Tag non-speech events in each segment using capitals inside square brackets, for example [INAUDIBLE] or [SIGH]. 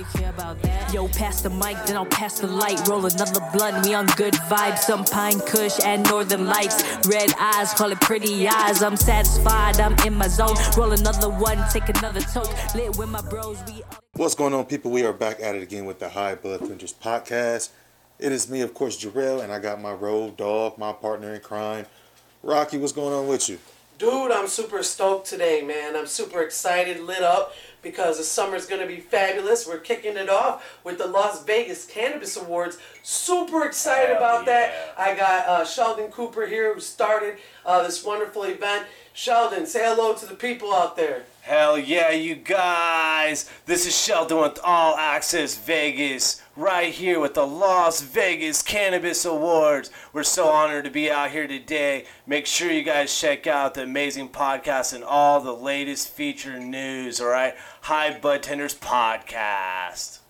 really care about that. Yo, pass the mic, then I'll pass the light. Roll another blunt, we on good vibes. Some pine kush and northern lights. Red eyes, call it pretty eyes. I'm satisfied, I'm in my zone. Roll another one, take another toke. Lit with my bros, we. What's going on, people? We are back at it again with the High Bud Tenders podcast. It is me, of course, Jarrell, and I got my road dog, my partner in crime, Rocky. What's going on with you? Dude, I'm super stoked today, man. I'm super excited, lit up because the summer's gonna be fabulous. We're kicking it off with the Las Vegas Cannabis Awards. Super excited Hell about that. I got uh, Sheldon Cooper here who started uh, this wonderful event. Sheldon, say hello to the people out there. Hell yeah, you guys! This is Sheldon with All Access Vegas, right here with the Las Vegas Cannabis Awards. We're so honored to be out here today. Make sure you guys check out the amazing podcast and all the latest feature news, alright? High Bud Tenders Podcast.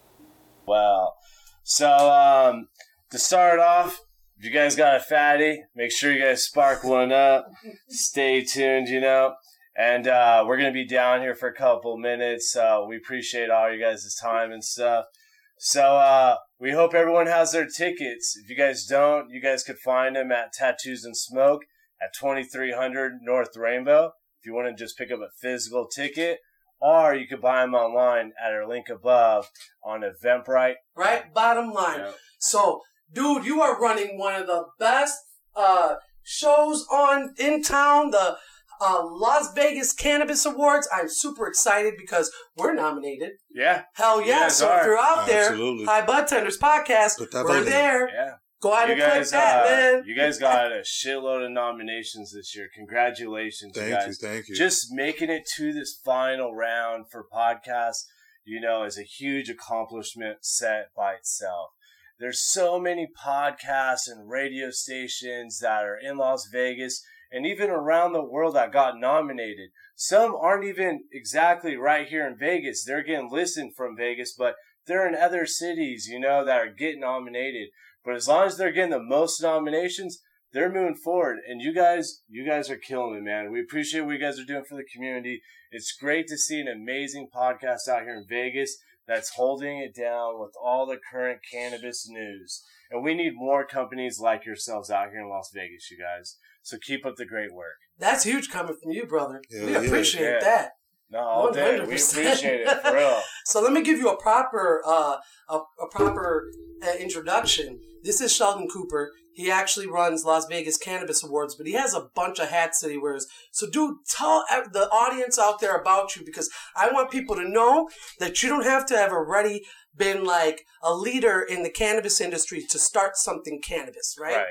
Well, so, um, to start off, if you guys got a fatty, make sure you guys spark one up. Stay tuned, you know. And uh, we're gonna be down here for a couple minutes. Uh, we appreciate all you guys' time and stuff. So uh, we hope everyone has their tickets. If you guys don't, you guys could find them at Tattoos and Smoke at 2300 North Rainbow. If you want to just pick up a physical ticket, or you could buy them online at our link above on Eventbrite. Right? Bottom line. Yeah. So, dude, you are running one of the best uh, shows on in town, the uh, Las Vegas Cannabis Awards. I'm super excited because we're nominated. Yeah, Hell yeah! guys so if are. you're out there, Absolutely. High Bud Tenders podcast, we're vote there. yeah. Go ahead You and click guys, that, uh, man. you guys got a shitload of nominations this year. Congratulations, you Thank guys. you, thank you. Just making it to this final round for podcasts, you know, is a huge accomplishment set by itself. There's so many podcasts and radio stations that are in Las Vegas and even around the world that got nominated. Some aren't even exactly right here in Vegas. They're getting listened from Vegas, but they're in other cities, you know, that are getting nominated. But as long as they're getting the most nominations, they're moving forward. And you guys, you guys are killing it, man. We appreciate what you guys are doing for the community. It's great to see an amazing podcast out here in Vegas that's holding it down with all the current cannabis news. And we need more companies like yourselves out here in Las Vegas, you guys. So keep up the great work. That's huge coming from you, brother. Hell we yeah. appreciate Yeah. that. No, all day. We appreciate it, for real. [LAUGHS] So let me give you a proper uh, a, a proper uh, introduction. This is Sheldon Cooper. He actually runs Las Vegas Cannabis Awards, but he has a bunch of hats that he wears. So, dude, tell the audience out there about you because I want people to know that you don't have to have already been like a leader in the cannabis industry to start something cannabis, right? Right.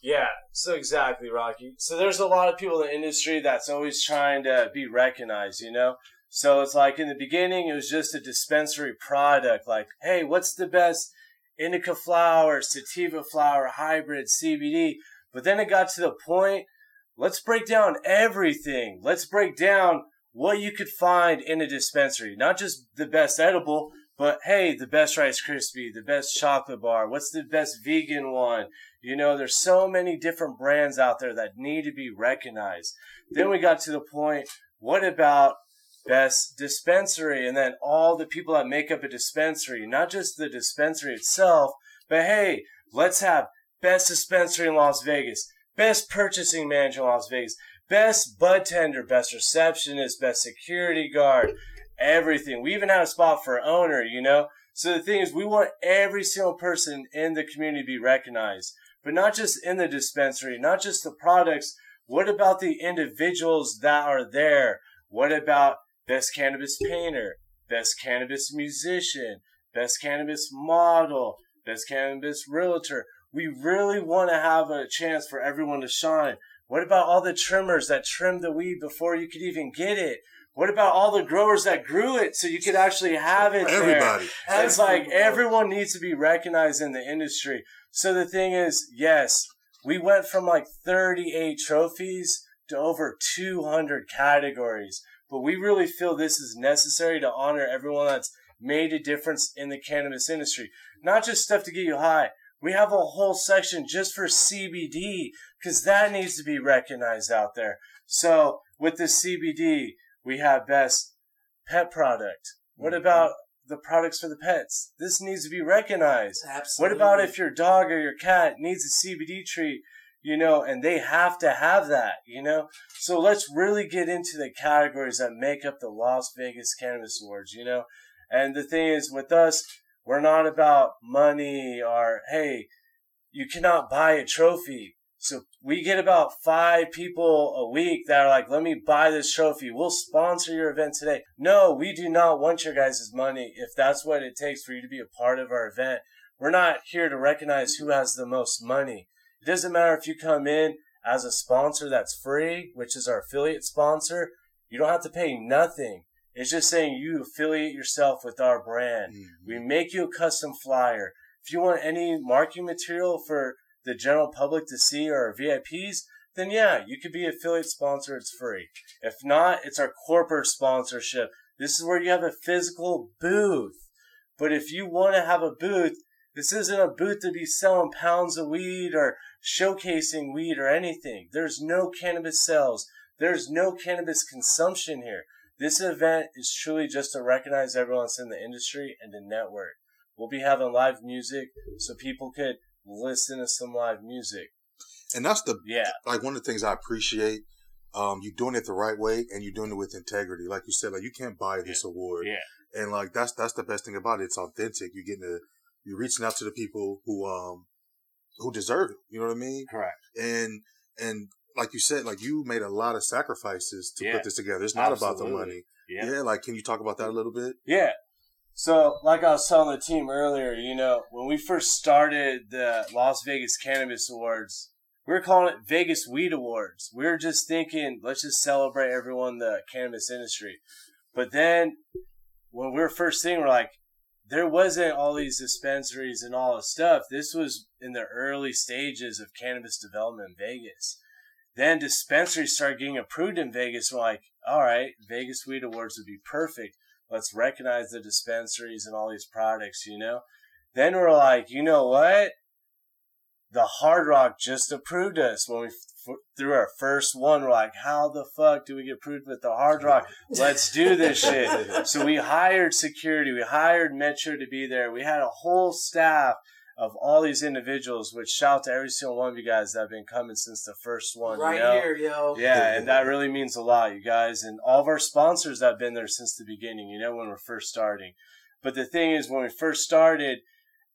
Yeah, so exactly, Rocky. So there's a lot of people in the industry that's always trying to be recognized, you know? So it's like in the beginning, it was just a dispensary product. Like, hey, what's the best indica flower, sativa flower, hybrid, CBD? But then it got to the point, let's break down everything. Let's break down what you could find in a dispensary. Not just the best edible, but hey, the best Rice Krispie, the best chocolate bar, what's the best vegan one? You know, there's so many different brands out there that need to be recognized. Then we got to the point, what about best dispensary? And then all the people that make up a dispensary, not just the dispensary itself, but hey, let's have best dispensary in Las Vegas, best purchasing manager in Las Vegas, best bud tender, best receptionist, best security guard, everything. We even had a spot for owner, you know? So the thing is, we want every single person in the community to be recognized, but not just in the dispensary, not just the products. What about the individuals that are there? What about best cannabis painter, best cannabis musician, best cannabis model, best cannabis realtor? We really want to have a chance for everyone to shine. What about all the trimmers that trimmed the weed before you could even get it? What about all the growers that grew it so you could actually have it there? Everybody. It's like everyone needs to be recognized in the industry. So the thing is, yes, we went from like 38 trophies to over 200 categories, but we really feel this is necessary to honor everyone that's made a difference in the cannabis industry. Not just stuff to get you high. We have a whole section just for CBD because that needs to be recognized out there. So with the CBD, we have best pet product. What mm-hmm. about the products for the pets. This needs to be recognized. Absolutely. What about if your dog or your cat needs a CBD treat, you know, and they have to have that, you know? So let's really get into the categories that make up the Las Vegas Cannabis Awards, you know? And the thing is, with us, we're not about money or, hey, you cannot buy a trophy. So we get about five people a week that are like, let me buy this trophy. We'll sponsor your event today. No, we do not want your guys' money if that's what it takes for you to be a part of our event. We're not here to recognize who has the most money. It doesn't matter if you come in as a sponsor that's free, which is our affiliate sponsor. You don't have to pay nothing. It's just saying you affiliate yourself with our brand. Mm-hmm. We make you a custom flyer. If you want any marketing material for the general public to see or VIPs, then yeah, you could be affiliate sponsor. It's free. If not, it's our corporate sponsorship. This is where you have a physical booth. But if you want to have a booth, this isn't a booth to be selling pounds of weed or showcasing weed or anything. There's no cannabis sales. There's no cannabis consumption here. This event is truly just to recognize everyone that's in the industry and to network. We'll be having live music so people could listen to some live music. And that's the Yeah. like one of the things I appreciate. Um, you're doing it the right way and you're doing it with integrity. Like you said, like you can't buy this award. Yeah. And like that's that's the best thing about it. It's authentic. You're getting to you're reaching out to the people who um who deserve it. You know what I mean? Correct. And and like you said, like you made a lot of sacrifices to Yeah. put this together. It's not about the money. Yeah. Yeah. Like, can you talk about that a little bit? Yeah. So, like I was telling the team earlier, you know, when we first started the Las Vegas Cannabis Awards, we were calling it Vegas Weed Awards. We were just thinking, let's just celebrate everyone in the cannabis industry. But then, when we were first seeing, we're like, there wasn't all these dispensaries and all this stuff. This was in the early stages of cannabis development in Vegas. Then dispensaries started getting approved in Vegas. We're like, all right, Vegas Weed Awards would be perfect let's recognize the dispensaries and all these products, you know? Then we're like, you know what? The Hard Rock just approved us when we f- threw our first one. We're like, how the fuck do we get approved with the Hard Rock? Let's do this [LAUGHS] shit. So we hired security. We hired Metro to be there. We had a whole staff of all these individuals, which shout to every single one of you guys that have been coming since the first one. right you know? here, yo. Yeah, and that really means a lot, you guys, and all of our sponsors that have been there since the beginning. You know, when we're first starting. But the thing is, when we first started,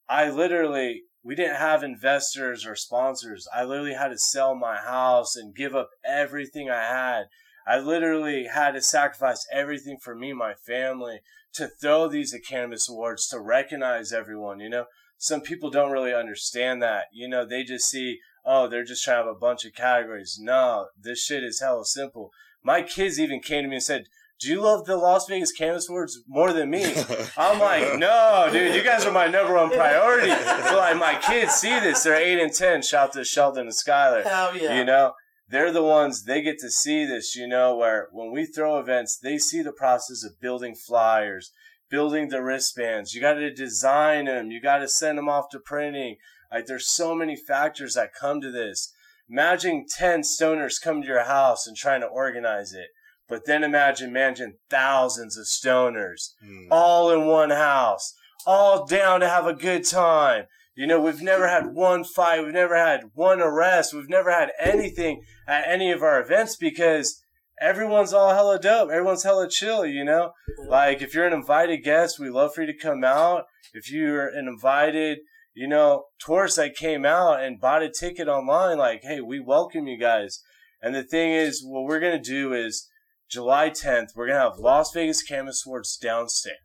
I literally we didn't have investors or sponsors. I literally had to sell my house and give up everything I had. I literally had to sacrifice everything for me, my family, to throw these cannabis awards to recognize everyone. You know, some people don't really understand that. You know, they just see oh, they're just trying to have a bunch of categories. No, this shit is hella simple. My kids even came to me and said, do you love the Las Vegas Cannabis Awards more than me? [LAUGHS] I'm like, no, dude, you guys are my number one priority. But like, my kids see this. They're 8 and 10. Shout out to Sheldon and Skylar. Hell yeah. You know, they're the ones, they get to see this, you know, where when we throw events, they see the process of building flyers, building the wristbands. You got to design them. You got to send them off to printing. Like, there's so many factors that come to this. Imagine 10 stoners come to your house and trying to organize it. But then imagine managing thousands of stoners Mm. all in one house, all down to have a good time. You know, we've never had one fight, we've never had one arrest, we've never had anything at any of our events because everyone's all hella dope. Everyone's hella chill, you know? Like, if you're an invited guest, we love for you to come out. If you're an invited, you know, tourist that came out and bought a ticket online, like, hey, we welcome you guys. And the thing is, what we're going to do is July 10th, we're going to have Las Vegas Cannabis Awards downstairs.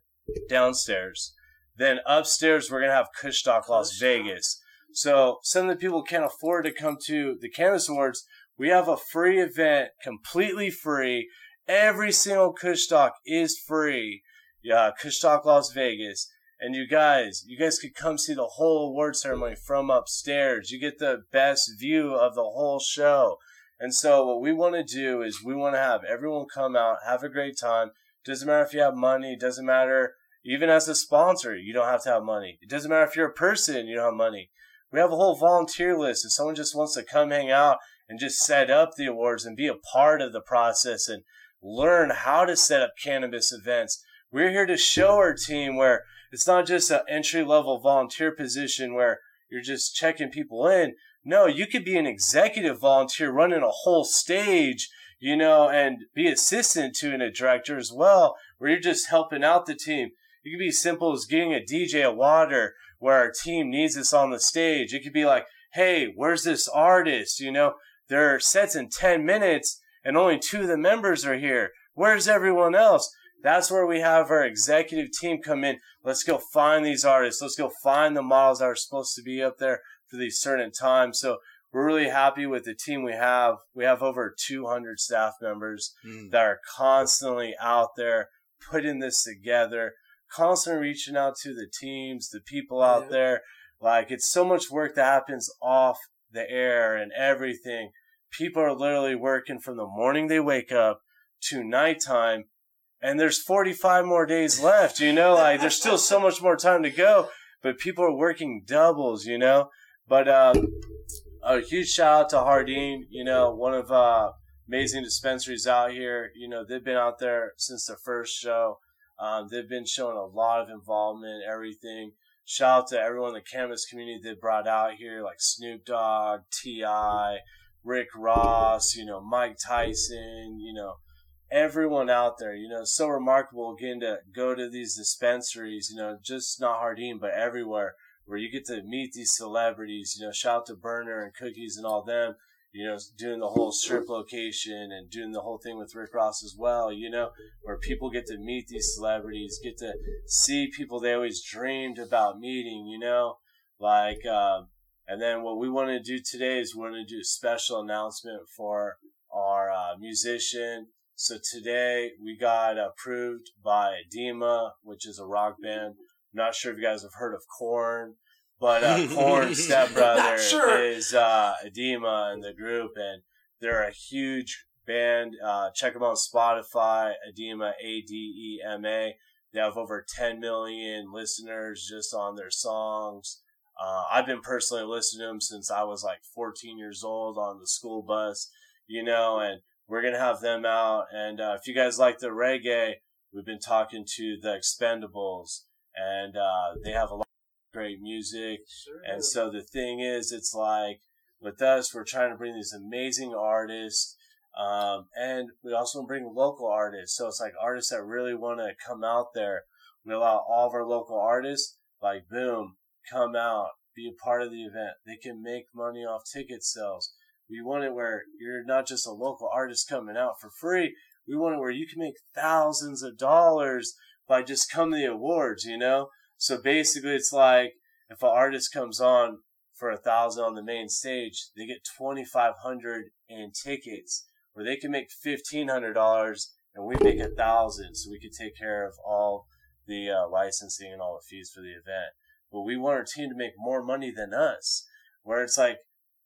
Downstairs. Then upstairs, we're going to have Kushstock Las Vegas. So some of the people can't afford to come to the Cannabis Awards. We have a free event, completely free. Every single Kushstock is free. Yeah, Kushstock Las Vegas. And you guys, you guys could come see the whole award ceremony from upstairs. You get the best view of the whole show. And so what we want to do is we want to have everyone come out, have a great time. Doesn't matter if you have money. Doesn't matter even as a sponsor, you don't have to have money. It doesn't matter if you're a person, you don't have money. We have a whole volunteer list. If someone just wants to come hang out and just set up the awards and be a part of the process and learn how to set up cannabis events, We're here to show our team where it's not just an entry level volunteer position where you're just checking people in. No, you could be an executive volunteer running a whole stage, you know, and be assistant to a director as well, where you're just helping out the team. It could be simple as getting a DJ a water where our team needs us on the stage. It could be like, hey, where's this artist? You know, there are sets in 10 minutes and only two of the members are here. Where's everyone else? That's where we have our executive team come in. Let's go find these artists. Let's go find the models that are supposed to be up there for these certain times. So we're really happy with the team we have. We have over 200 staff members mm. that are constantly out there putting this together, constantly reaching out to the teams, the people out yeah. there. Like it's so much work that happens off the air and everything. People are literally working from the morning they wake up to nighttime and there's 45 more days left, you know, like there's still so much more time to go, but people are working doubles, you know, but, um, a huge shout out to Hardin, you know, one of, uh, amazing dispensaries out here. You know, they've been out there since the first show. Um, they've been showing a lot of involvement, everything. Shout out to everyone in the cannabis community they brought out here, like Snoop Dogg, T.I., Rick Ross, you know, Mike Tyson, you know, everyone out there, you know, so remarkable again to go to these dispensaries, you know, just not Hardin, but everywhere where you get to meet these celebrities, you know, shout out to Berner and Cookies and all them, you know, doing the whole strip location and doing the whole thing with Rick Ross as well, you know, where people get to meet these celebrities, get to see people they always dreamed about meeting, you know, like, um, and then what we want to do today is we want to do a special announcement for our uh, musician so today we got approved by Adema, which is a rock band. I'm not sure if you guys have heard of Korn, but uh, Korn's [LAUGHS] stepbrother sure. is uh, Adema in the group, and they're a huge band. Uh, check them out on Spotify, Adema, A D E M A. They have over 10 million listeners just on their songs. Uh, I've been personally listening to them since I was like 14 years old on the school bus, you know, and we're gonna have them out. And uh, if you guys like the reggae, we've been talking to the Expendables, and uh, they have a lot of great music. Sure. And so the thing is, it's like with us, we're trying to bring these amazing artists. Um, and we also bring local artists. So it's like artists that really want to come out there. We allow all of our local artists, like boom, come out, be a part of the event. They can make money off ticket sales. We want it where you're not just a local artist coming out for free. We want it where you can make thousands of dollars by just coming to the awards, you know? So basically it's like if an artist comes on for a thousand on the main stage, they get 2500 in tickets where they can make $1,500 and we make a thousand. So we can take care of all the uh, licensing and all the fees for the event. But we want our team to make more money than us where it's like,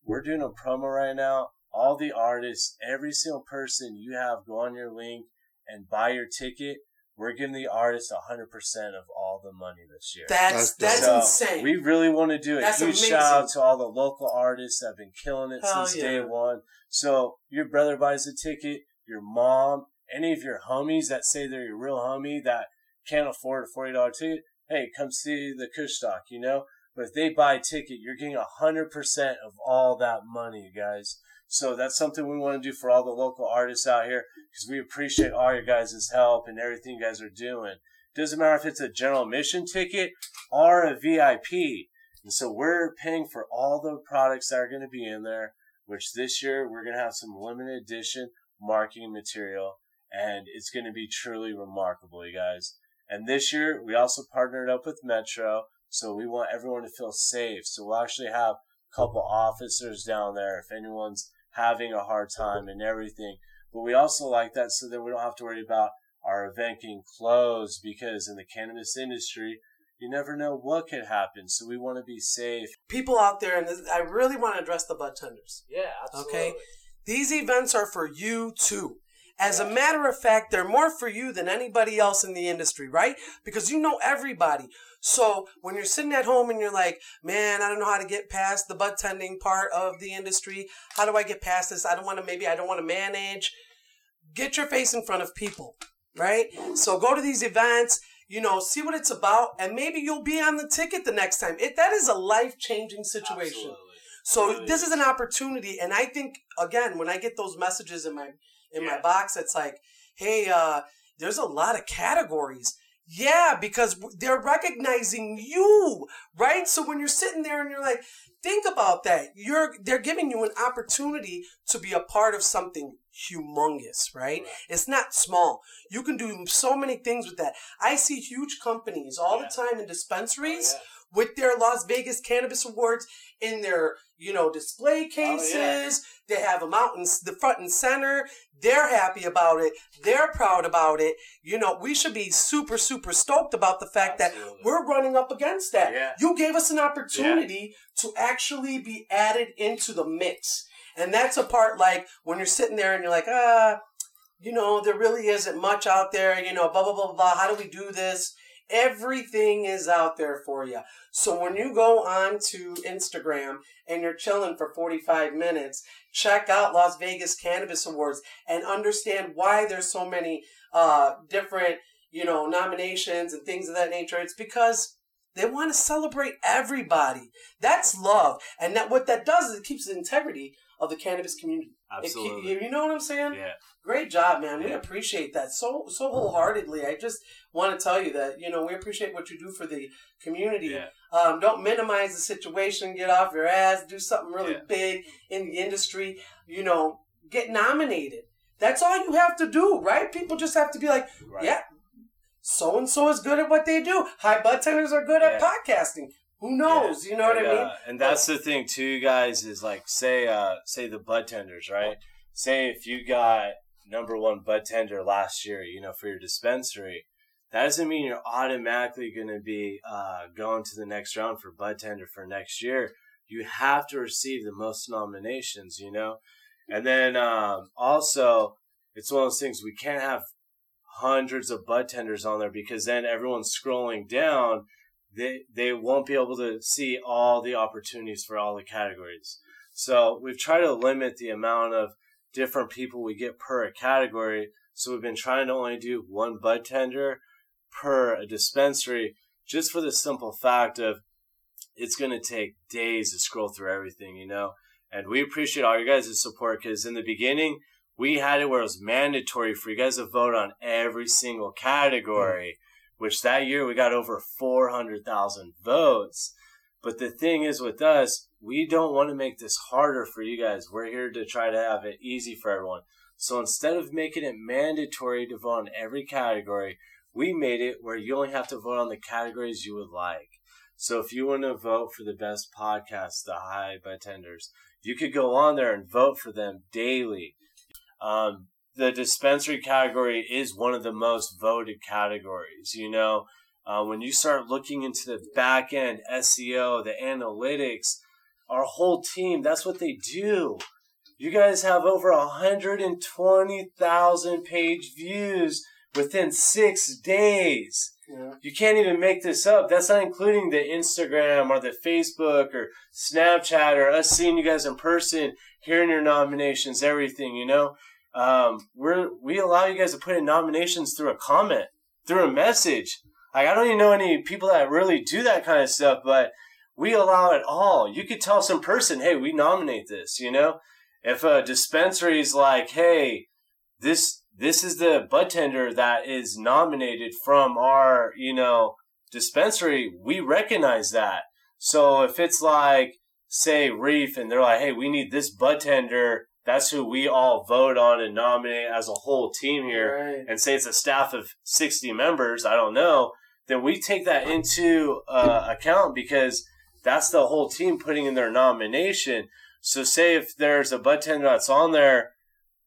we're doing a promo right now. All the artists, every single person you have go on your link and buy your ticket. We're giving the artist 100% of all the money this year. That's that's so insane. We really want to do a that's huge amazing. shout out to all the local artists that have been killing it Hell since yeah. day one. So your brother buys a ticket, your mom, any of your homies that say they're your real homie that can't afford a $40 ticket, hey, come see the Kushstock, you know? But if they buy a ticket, you're getting a 100% of all that money, guys. So that's something we want to do for all the local artists out here because we appreciate all your guys' help and everything you guys are doing. Doesn't matter if it's a general admission ticket or a VIP. And so we're paying for all the products that are going to be in there, which this year we're going to have some limited edition marketing material and it's going to be truly remarkable, you guys. And this year we also partnered up with Metro so we want everyone to feel safe. So we'll actually have a couple officers down there if anyone's having a hard time and everything. But we also like that so that we don't have to worry about our event getting closed because in the cannabis industry, you never know what could happen. So we want to be safe. People out there, and I really want to address the bud tenders. Yeah, absolutely. Okay. These events are for you too. As a matter of fact, they're more for you than anybody else in the industry, right? Because you know everybody. So when you're sitting at home and you're like, man, I don't know how to get past the bud tending part of the industry. How do I get past this? I don't want to, maybe I don't want to manage. Get your face in front of people. right? So go to these events, you know, see what it's about, and maybe you'll be on the ticket the next time. It that is a life changing situation. Absolutely. So this is. is an opportunity, and I think again when I get those messages in my in my box, it's like, hey, uh, there's a lot of categories. Yeah, because they're recognizing you, right? So when you're sitting there and you're like, think about that. You're they're giving you an opportunity to be a part of something humongous, right? Right. It's not small. You can do so many things with that. I see huge companies all Yeah. the time in dispensaries Oh, yeah. With their Las Vegas Cannabis Awards in their, you know, display cases. Oh, yeah. They have them out in the front and center. They're happy about it. They're proud about it. You know, we should be super, super stoked about the fact Absolutely. that we're running up against that. Yeah. You gave us an opportunity to actually be added into the mix. And that's a part like when you're sitting there and you're like, ah, you know, there really isn't much out there, you know, blah, blah, blah, blah. How do we do this? Everything is out there for you. So when you go on to Instagram and you're chilling for 45 minutes, check out Las Vegas Cannabis Awards and understand why there's so many uh, different, you know, nominations and things of that nature. It's because they want to celebrate everybody. That's love. And that what that does is it keeps the integrity of the cannabis community. It you know what I'm saying? Yeah. Great job, man. We appreciate that so so wholeheartedly. I just want to tell you that you know we appreciate what you do for the community. Yeah. Um, don't minimize the situation. Get off your ass. Do something really Yeah. big in the industry. You know, get nominated. That's all you have to do, right? People just have to be like, Right. yeah, so and so is good at what they do. High bud tenders are good at podcasting. Who knows? You know what I mean? uh, and that's the thing too, guys. Is like say, uh, say the bud tenders, right? Say if you got number one bud tender last year, you know, for your dispensary, that doesn't mean you're automatically going to be uh, going to the next round for bud tender for next year. You have to receive the most nominations, you know, and then um, also it's one of those things we can't have hundreds of bud tenders on there because then everyone's scrolling down they they won't be able to see all the opportunities for all the categories. So we've tried to limit the amount of different people we get per category. So we've been trying to only do one bud tender per a dispensary, just for the simple fact of it's going to take days to scroll through everything, you know. And we appreciate all you guys' support because in the beginning we had it where it was mandatory for you guys to vote on every single category which that year we got over 400,000 votes. But the thing is with us, we don't want to make this harder for you guys. We're here to try to have it easy for everyone. So instead of making it mandatory to vote on every category, we made it where you only have to vote on the categories you would like. So if you want to vote for the best podcast, the high bud tenders, you could go on there and vote for them daily. Um, the dispensary category is one of the most voted categories. You know, uh, when you start looking into the back end SEO, the analytics, our whole team, that's what they do. You guys have over 120,000 page views within six days. Yeah. You can't even make this up. That's not including the Instagram or the Facebook or Snapchat or us seeing you guys in person, hearing your nominations, everything, you know? Um, we're, we allow you guys to put in nominations through a comment, through a message. Like, I don't even know any people that really do that kind of stuff, but we allow it all. You could tell some person, hey, we nominate this, you know? If a dispensary is like, hey, this this is the bud tender that is nominated from our, you know, dispensary, we recognize that. So if it's like, say, Reef, and they're like, hey, we need this bud tender, that's who we all vote on and nominate as a whole team here, Right. and say it's a staff of 60 members, I don't know, then we take that into uh, account because that's the whole team putting in their nomination. So say if there's a bud tender that's on there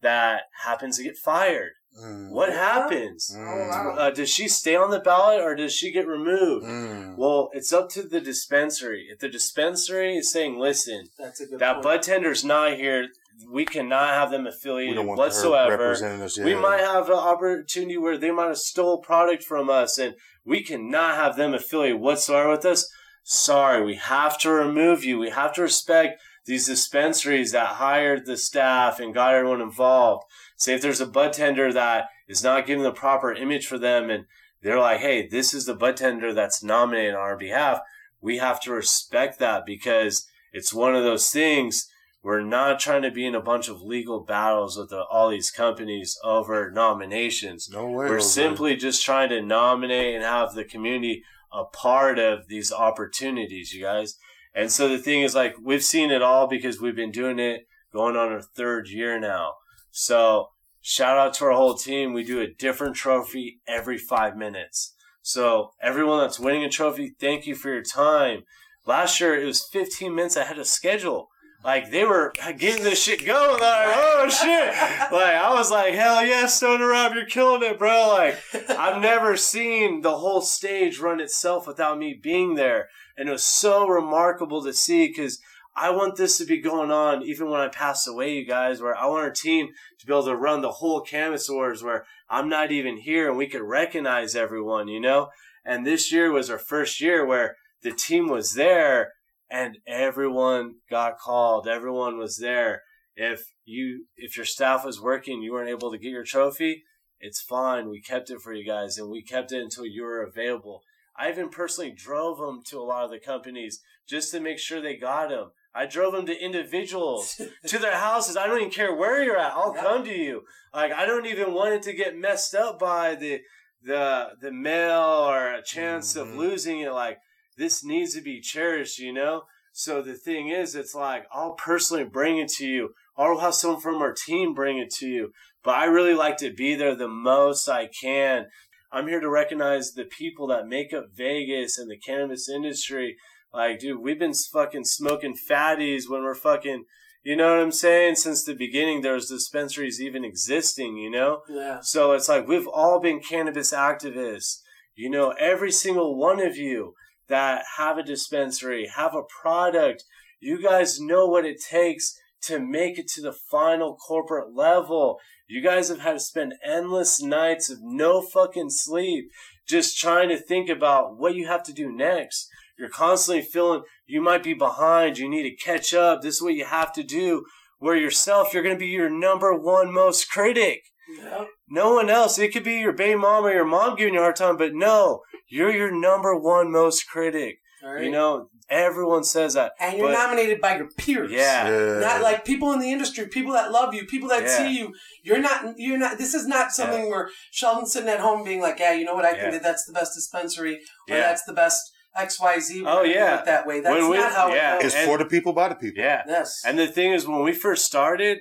that happens to get fired, Mm. what happens? Mm. Uh, does she stay on the ballot or does she get removed? Mm. Well, it's up to the dispensary. If the dispensary is saying, listen, That's a good that point. bud tender's not here, we cannot have them We affiliated her whatsoever. We might have an opportunity where they might have stole product from us and we cannot have them affiliated whatsoever with us. Sorry, we have to remove you. We have to respect these dispensaries that hired the staff and got everyone involved. Say if there's a bud tender that is not giving the proper image for them and they're like, hey, this is the bud tender that's nominated on our behalf. We have to respect that because it's one of those things. We're not trying to be in a bunch of legal battles with the, all these companies over nominations. No way. We're simply just trying to nominate and have the community a part of these opportunities, you guys. And so the thing is, like, we've seen it all because we've been doing it going on our third year now. So shout out to our whole team. We do a different trophy every five minutes. So everyone that's winning a trophy, thank you for your time. Last year it was 15 minutes ahead of schedule. Like they were getting this shit going. Like, oh shit! Like I was like, hell yeah, Stoner Rob, you're killing it, bro. Like I've never seen the whole stage run itself without me being there, and it was so remarkable to see because I want this to be going on even when I pass away, you guys. Where I want our team to be able to run the whole Cannabis Awards where I'm not even here and we could recognize everyone, you know. And this year was our first year where the team was there and everyone got called. Everyone was there. If you if your staff was working, you weren't able to get your trophy. It's fine. We kept it for you guys, and we kept it until you were available. I even personally drove them to a lot of the companies just to make sure they got them. I drove them to individuals [LAUGHS] to their houses. I don't even care where you're at. I'll Yeah. come to you. Like I don't even want it to get messed up by the the the mail or a chance of Mhm. losing it. Like this needs to be cherished, you know? So the thing is, it's like, I'll personally bring it to you, or I'll have someone from our team bring it to you. But I really like to be there the most I can. I'm here to recognize the people that make up Vegas and the cannabis industry. Like, dude, we've been fucking smoking fatties when we're fucking, you know what I'm saying? Since the beginning, there's dispensaries even existing, you know? Yeah. So it's like we've all been cannabis activists. You know, every single one of you that have a dispensary, have a product, you guys know what it takes to make it to the final corporate level. You guys have had to spend endless nights of no fucking sleep just trying to think about what you have to do next. You're constantly feeling you might be behind, you need to catch up. This is what you have to do. Where yourself, you're going to be your number one most critic. Yeah. No one else. It could be your baby mom or your mom giving you a hard time, but no, you're your number one most critic. All right. You know, everyone says that. and you're but- nominated by your peers. Yeah. Yeah. Not like people in the industry, people that love you, people that Yeah. see you. You're not. You're not. This is not something where Sheldon's sitting at home being like, "Yeah, you know what? I Yeah. think that that's the best dispensary, or Yeah. that's the best X Y Z. Oh, yeah. that way. That's we- not how yeah. it It's goes. And- for the people by the people. Yeah. Yes. And the thing is, when we first started,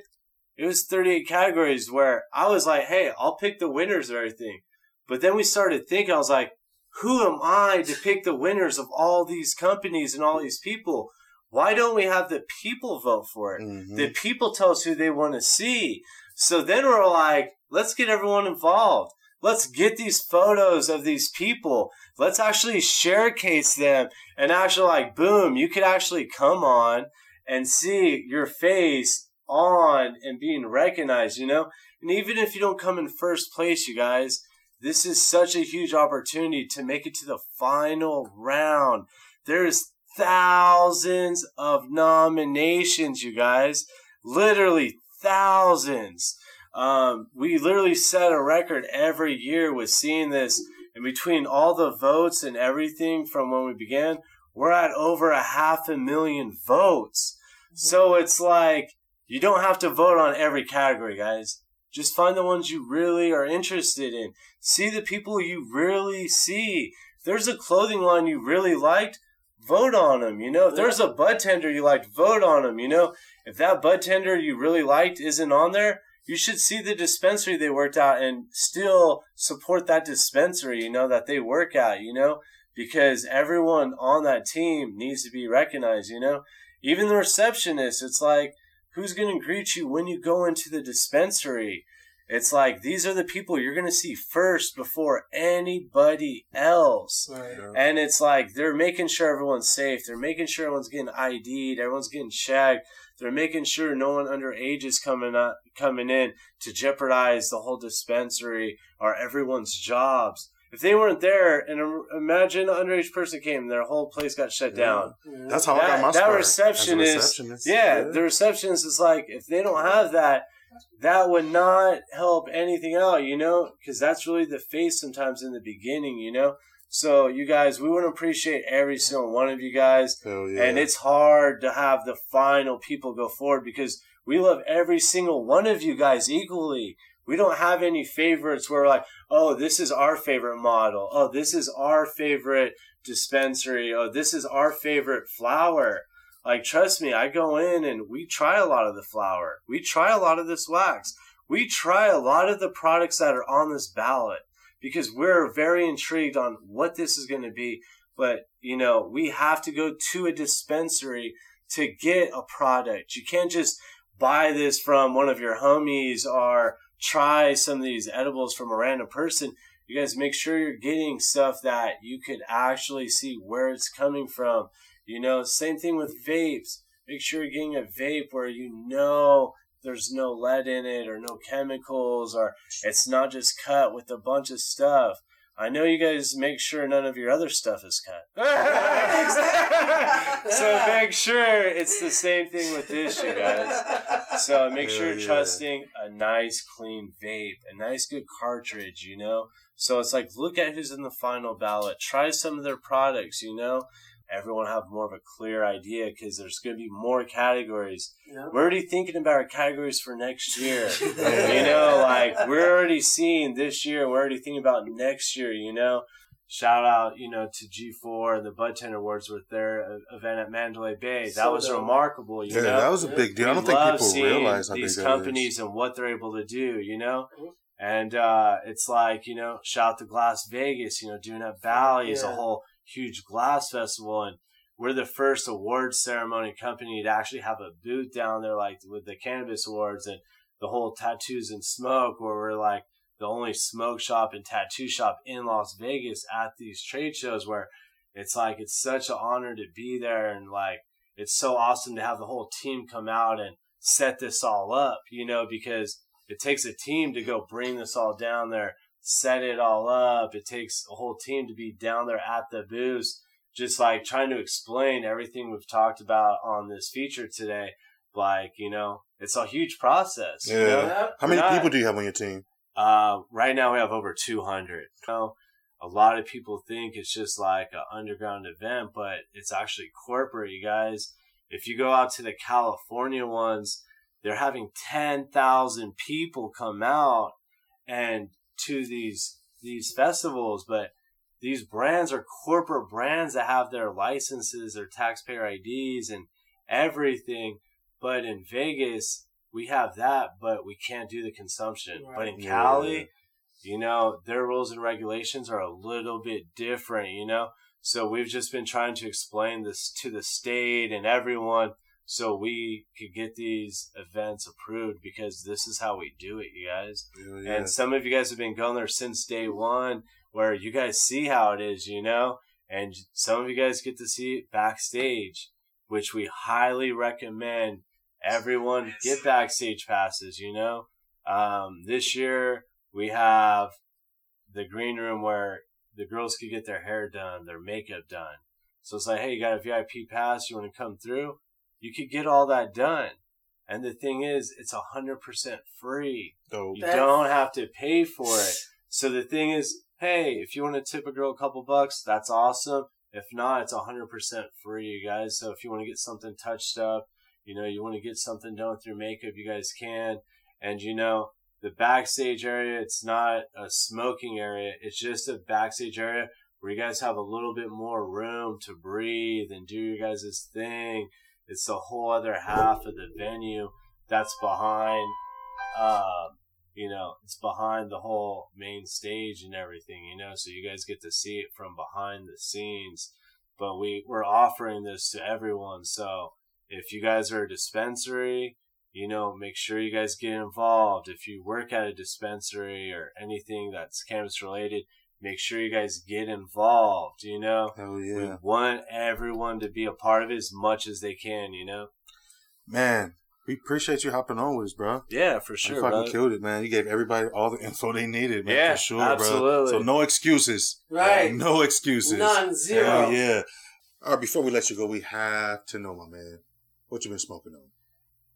it was 38 categories where I was like, hey, I'll pick the winners of everything. But then we started thinking, I was like, who am I to pick the winners of all these companies and all these people? Why don't we have the people vote for it? Mhm. The people tell us who they want to see. So then we're like, let's get everyone involved. Let's get these photos of these people. Let's actually sharecase them and actually like, boom, you could actually come on and see your face on and being recognized, you know? And even if you don't come in first place, you guys, this is such a huge opportunity to make it to the final round. There's thousands of nominations, you guys. Literally thousands. Um, we literally set a record every year with seeing this. And between all the votes and everything from when we began, we're at over a half a million votes. So it's like, you don't have to vote on every category, guys. Just find the ones you really are interested in. See the people you really see. If there's a clothing line you really liked, vote on them. You know, if there's a bud tender you liked, vote on them. You know, if that bud tender you really liked isn't on there, you should see the dispensary they worked out and still support that dispensary, you know, that they work at, you know, because everyone on that team needs to be recognized, you know. Even the receptionist, it's like, who's going to greet you when you go into the dispensary? It's like, these are the people you're going to see first before anybody else. Right. And it's like they're making sure everyone's safe. They're making sure everyone's getting ID'd. Everyone's getting checked. They're making sure no one underage is coming up, coming in to jeopardize the whole dispensary or everyone's jobs. If they weren't there, and imagine an underage person came, their whole place got shut down. Yeah. That's how I got my that start. receptionist- as a receptionist. Yeah, the receptionist is like, if they don't have that, that would not help anything out, you know, because that's really the face sometimes in the beginning, you know. So you guys, we want to appreciate every single one of you guys, yeah. and it's hard to have the final people go forward because we love every single one of you guys equally. We don't have any favorites where like, oh, this is our favorite model. Oh, this is our favorite dispensary. Oh, this is our favorite flower. Like, trust me, I go in and we try a lot of the flower. We try a lot of this wax. We try a lot of the products that are on this ballot because we're very intrigued on what this is going to be. But, you know, we have to go to a dispensary to get a product. You can't just buy this from one of your homies or try some of these edibles from a random person. You guys make sure you're getting stuff that you could actually see where it's coming from. You know, same thing with vapes. Make sure you're getting a vape where you know there's no lead in it or no chemicals or it's not just cut with a bunch of stuff. I know you guys make sure none of your other stuff is cut. [LAUGHS] [LAUGHS] [LAUGHS] so make sure it's the same thing with this, you guys. So make sure you're yeah. trusting a nice, clean vape, a nice, good cartridge, you know? So it's like, look at who's in the final ballot. Try some of their products, you know? Everyone have more of a clear idea because there's going to be more categories. Yeah. We're already thinking about our categories for next year. [LAUGHS] you know, like we're already seeing this year. We're already thinking about next year. You know, shout out, you know, to G4 and the Bud Tender Awards with their uh, event at Mandalay Bay. That So was dope. remarkable. You yeah, know, that was a big deal. I don't think people realize how big these companies and what they're able to do. You know. Mhm. And uh, it's like you know, shout out to Glass Vegas. You know, doing at Valley is a whole huge glass festival, and we're the first awards ceremony company to actually have a booth down there, like with the cannabis awards and the whole tattoos and smoke, where we're like the only smoke shop and tattoo shop in Las Vegas at these trade shows, where it's like it's such an honor to be there, and like it's so awesome to have the whole team come out and set this all up, you know, because it takes a team to go bring this all down there, set it all up. It takes a whole team to be down there at the booth, just like trying to explain everything we've talked about on this feature today. Like, you know, it's a huge process. You Yeah. know? How many not- people do you have on your team? Uh, right now we have over 200. You know, a lot of people think it's just like an underground event, but it's actually corporate, you guys. If you go out to the California ones, they're having 10,000 people come out and to these, these festivals, but these brands are corporate brands that have their licenses, their taxpayer IDs and everything. But in Vegas, we have that, but we can't do the consumption. But in Cali, Yeah. you know, their rules and regulations are a little bit different, you know? So we've just been trying to explain this to the state and everyone so we could get these events approved because this is how we do it, you guys. Hell yeah. And some of you guys have been going there since day one, where you guys see how it is, you know? And some of you guys get to see it backstage, which we highly recommend everyone get backstage passes, you know? Um, this year we have the green room where the girls could get their hair done, their makeup done. So it's like, hey, you got a VIP pass, you want to come through? You could get all that done. And the thing is, it's a hundred percent free. Dope. You That's- don't have to pay for it. [SIGHS] So the thing is, hey, if you want to tip a girl a couple bucks, that's awesome. If not, it's a hundred percent free, you guys. So if you want to get something touched up, you know, you want to get something done through makeup, you guys can. And you know, the backstage area, it's not a smoking area. It's just a backstage area where you guys have a little bit more room to breathe and do your guys' thing. It's the whole other half of the venue that's behind, um, you know, it's behind the whole main stage and everything, you know, so you guys get to see it from behind the scenes. But we, we're offering this to everyone. So if you guys are a dispensary, you know, make sure you guys get involved. If you work at a dispensary or anything that's cannabis related, make sure you guys get involved, you know? Hell We want everyone to be a part of it as much as they can, you know? Man, we appreciate you hopping on with us, bro. Yeah, for you sure. fucking brother. killed it, man. You gave everybody all the info they needed, man. Yeah, for sure, absolutely. bro. So no excuses. Right. No excuses. None. Zero. Hell yeah. All right, before we let you go, we have to know, my man, what you been smoking on.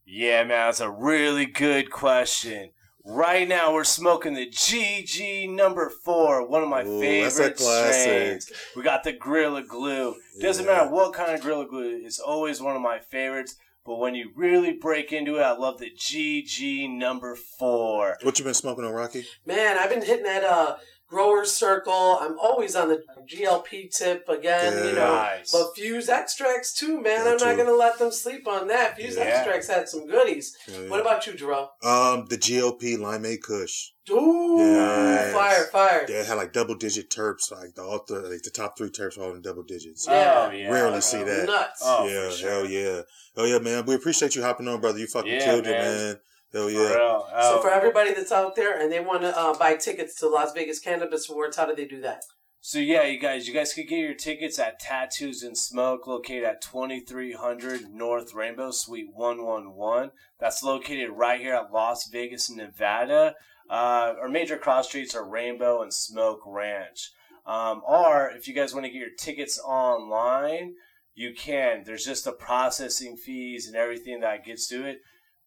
Yeah, man, that's a really good question. Right now, we're smoking the GG number four, one of my Ooh, favorite strains. We got the Gorilla Glue. Doesn't Yeah. matter what kind of Gorilla Glue, it's always one of my favorites. But when you really break into it, I love the GG number four. What you been smoking on, Rocky? Man, I've been hitting that uh grower's circle. I'm always on the GLP tip again, you know. Nice. But Fuse extracts too, man. Yeah, I'm not too. gonna let them sleep on that. Fuse Yeah. extracts had some goodies. Yeah, yeah. What about you, Jerome? Um, the GLP Limeade Kush. Ooh, Yes. fire, fire. Yeah, it had like double digit terps, like the all th- like the top three terps all in double digits. Yeah. Oh, yeah. Rarely see that. Nuts. Oh, yeah, for sure. hell yeah, hell yeah, man. We appreciate you hopping on, brother. You fucking Yeah, killed it, man. Man. Hell For yeah. real. So for everybody that's out there and they want to uh, buy tickets to Las Vegas Cannabis Awards, how do they do that? So yeah, you guys, you guys could get your tickets at Tattoos and Smoke, located at twenty three hundred North Rainbow Suite one one one. That's located right here at Las Vegas, Nevada. Uh, our major cross streets are Rainbow and Smoke Ranch. Um, or if you guys want to get your tickets online, you can. There's just the processing fees and everything that gets to it,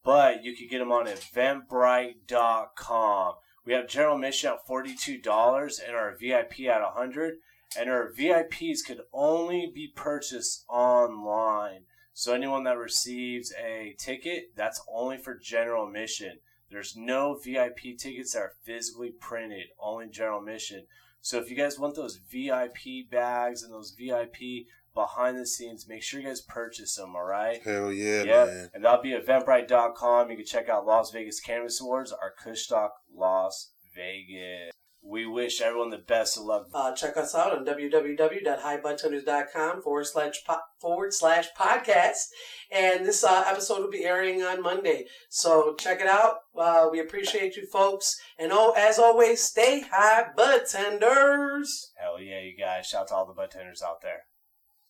but you can get them on Eventbrite.com. We have general admission at forty-two dollars and our VIP at a hundred. And our VIPs could only be purchased online. So anyone that receives a ticket, that's only for general admission. There's no VIP tickets that are physically printed, only general admission. So if you guys want those VIP bags and those VIP behind the scenes, make sure you guys purchase them, all right? Hell yeah, Yep. man. And that'll be eventbrite.com. You can check out Las Vegas Cannabis Awards, our Kushstock Las Vegas. We wish everyone the best of luck. Uh, check us out on www.highbudtenders.com forward slash po- forward slash podcast. And this uh, episode will be airing on Monday. So check it out. Uh, we appreciate you folks. And oh, as always, stay high, bud tenders. Hell yeah, you guys. Shout out to all the bartenders out there.